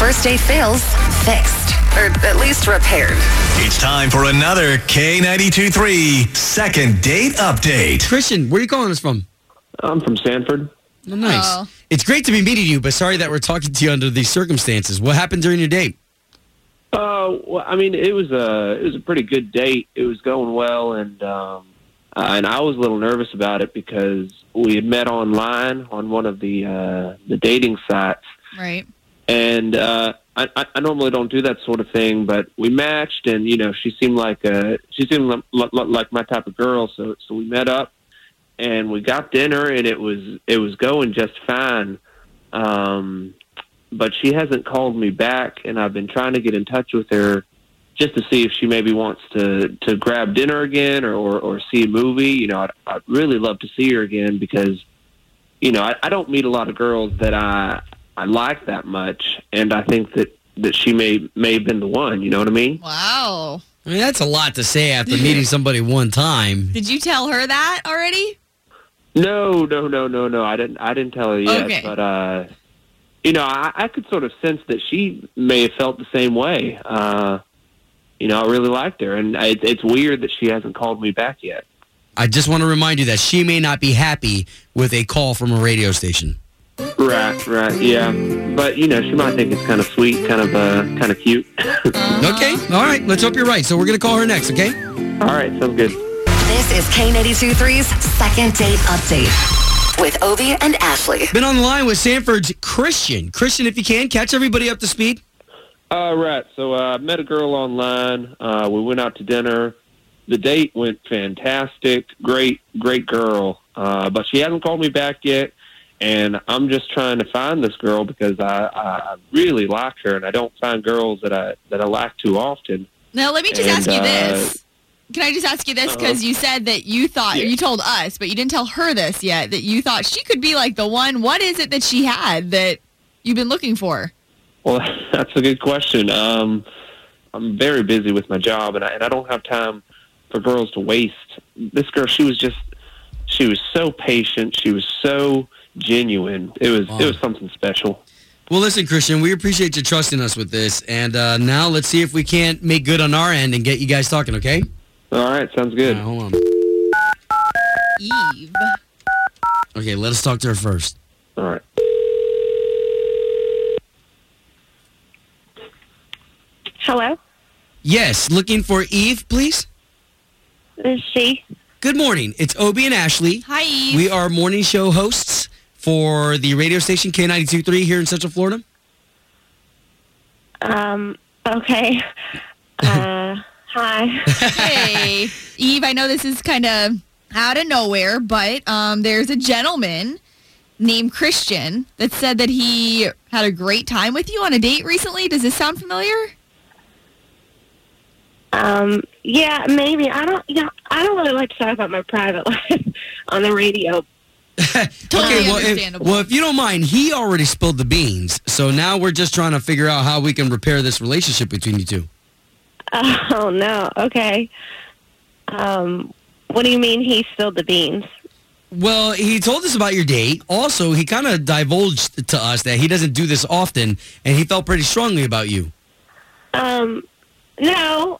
First date fails, fixed. Or at least repaired. It's time for another K92 3 second date update. Christian, where are you calling us from? I'm from Sanford. Oh, nice. Oh. It's great to be meeting you, but sorry that we're talking to you under these circumstances. What happened during your date? Uh, well, I mean, it was a it was a pretty good date. It was going well, and um, uh, and I was a little nervous about it because we had met online on one of the uh, the dating sites, Right. And uh, I, I normally don't do that sort of thing, but we matched, and you know, she seemed like a she seemed li- li- like my type of girl, so so we met up, and we got dinner, and it was it was going just fine. Um, but she hasn't called me back, and I've been trying to get in touch with her just to see if she maybe wants to to grab dinner again or or, or see a movie. You know, I'd, I'd really love to see her again because you know I, I don't meet a lot of girls that I I like that much, and I think that that she may may have been the one. You know what I mean? Wow. I mean, that's a lot to say after meeting somebody one time. Did you tell her that already? No, no, no, no, no. I didn't. I didn't tell her yet. Okay. But uh, you know, I, I could sort of sense that she may have felt the same way. Uh, you know, I really liked her, and it, it's weird that she hasn't called me back yet. I just want to remind you that she may not be happy with a call from a radio station. Right, right, yeah. But you know, she might think it's kind of sweet, kind of uh, kind of cute. Okay, all right. Let's hope you're right. So we're gonna call her next. Okay. All right, sounds good. This is K82 3's second date update with Obie and Ashley. Been on the line with Sanford's Christian. Christian, if you can, catch everybody up to speed. All right. So uh, I met a girl online. Uh, we went out to dinner. The date went fantastic. Great, great girl. Uh, but she hasn't called me back yet. And I'm just trying to find this girl because I, I really like her, and I don't find girls that I that I like too often. Now, let me just And, ask you uh, this. Can I just ask you this? Because you said that you thought, Yeah. you told us, but you didn't tell her this yet, that you thought she could be like the one. What is it that she had that you've been looking for? Well, that's a good question. Um, I'm very busy with my job, and I, and I don't have time for girls to waste. This girl, she was just, she was so patient. She was so genuine. It was, it was something special. Well, listen, Christian, we appreciate you trusting us with this, and uh, now let's see if we can't make good on our end and get you guys talking. Okay? All right, sounds good. All right, hold on. Eve. Okay, let us talk to her first. All right. Hello, Yes, looking for Eve, please. this is she. Good morning. It's Obie and Ashley. Hi, Eve. We are morning show hosts for the radio station K92.3 here in Central Florida. Um, okay. Uh, hi. hey, Eve, I know this is kind of out of nowhere, but um, there's a gentleman named Christian that said that he had a great time with you on a date recently. Does this sound familiar? Um, yeah, maybe. I don't. Yeah, I don't really like to talk about my private life on the radio. Totally well, if, understandable. well, if you don't mind, he already spilled the beans. So now we're just trying to figure out how we can repair this relationship between you two. Oh no. Okay. Um, what do you mean he spilled the beans? Well, he told us about your date. Also, he kind of divulged to us that he doesn't do this often, and he felt pretty strongly about you. Um, no.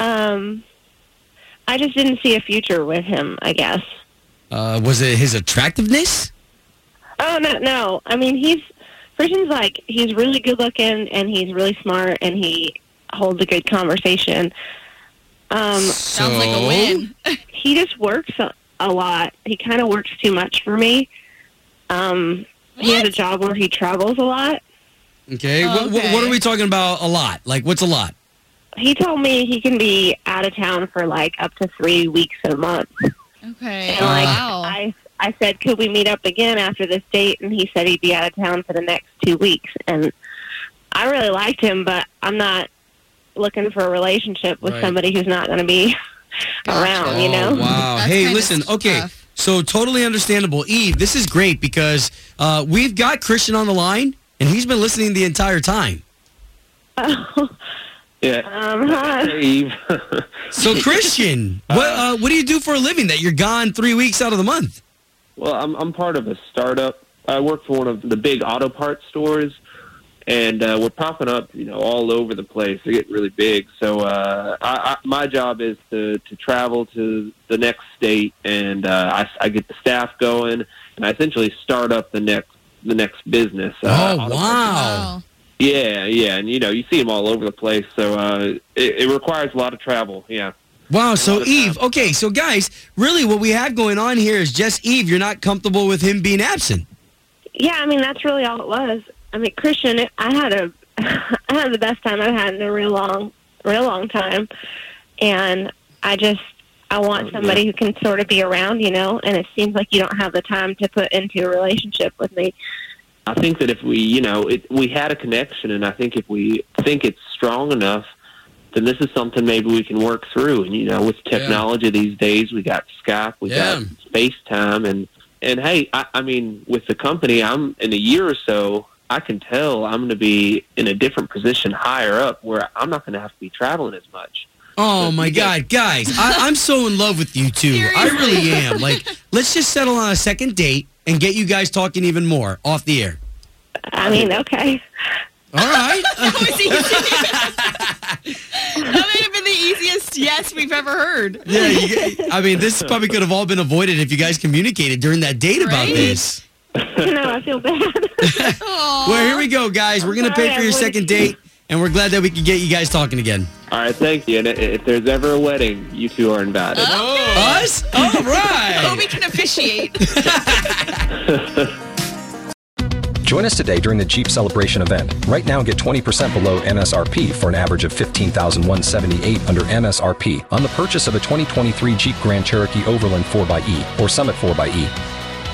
Um, I just didn't see a future with him. I guess. Uh, was it his attractiveness? Oh no, no. I mean, he's Christian's like he's really good looking and he's really smart and he holds a good conversation. Um, Sounds like a win. he just works a, a lot. He kind of works too much for me. Um, he has a job where he travels a lot. Okay. Oh, What, what, okay. what are we talking about? A lot. Like, what's a lot? He told me he can be out of town for like up to three weeks a month. Okay. And like wow. I, I said, could we meet up again after this date? And he said he'd be out of town for the next two weeks. And I really liked him, but I'm not looking for a relationship with Right. somebody who's not going to be around. You know. Oh, wow. That's hey, listen. Okay. tough. So totally understandable. Eve, this is great because uh, we've got Christian on the line and he's been listening the entire time. Yeah. Um, huh. Hey, Eve. So Christian, what uh, what do you do for a living that you're gone three weeks out of the month? well, I'm I'm part of a startup. I work for one of the big auto parts stores, and uh, we're popping up, you know, all over the place. They're getting really big. So uh, I, I, my job is to to travel to the next state, and uh, I, I get the staff going, and I essentially start up the next the next business. Uh, oh auto parts. wow. Yeah, yeah, and you know, you see them all over the place. So uh, it, it requires a lot of travel. Yeah. Wow. So lot of Eve, okay. So guys, really, what we have going on here is just Eve. You're not comfortable with him being absent. Yeah, I mean that's really all it was. I mean, Christian, it, I had a, I had the best time I've had in a real long, real long time, and I just, I want Oh, somebody who can sort of be around, you know. And it seems like you don't have the time to put into a relationship with me. I think that if we, you know, it, we had a connection, and I think if we think it's strong enough, then this is something maybe we can work through. And you know, with technology these days, we got Skype, we Yeah. got FaceTime, and and hey, I, I mean, with the company, I'm in a year or so. I can tell I'm going to be in a different position higher up where I'm not going to have to be traveling as much. Oh my God, guys! I, I'm so in love with you two. I really am. Like, let's just settle on a second date and get you guys talking even more off the air. I mean, okay. All right. That was easy. that may have been the easiest yes we've ever heard. yeah. You, I mean, this probably could have all been avoided if you guys communicated during that date about this. no, I feel bad. Well, here we go, guys. We're gonna pay for your second date, and we're glad that we could get you guys talking again. All right, thank you. And if there's ever a wedding, you two are invited. Oh. Us? All right. Kobe can officiate. Join us today during the Jeep Celebration event. Right now, get 20% below MSRP for an average of 15178 under MSRP on the purchase of a 2023 Jeep Grand Cherokee Overland 4xE or Summit 4xE.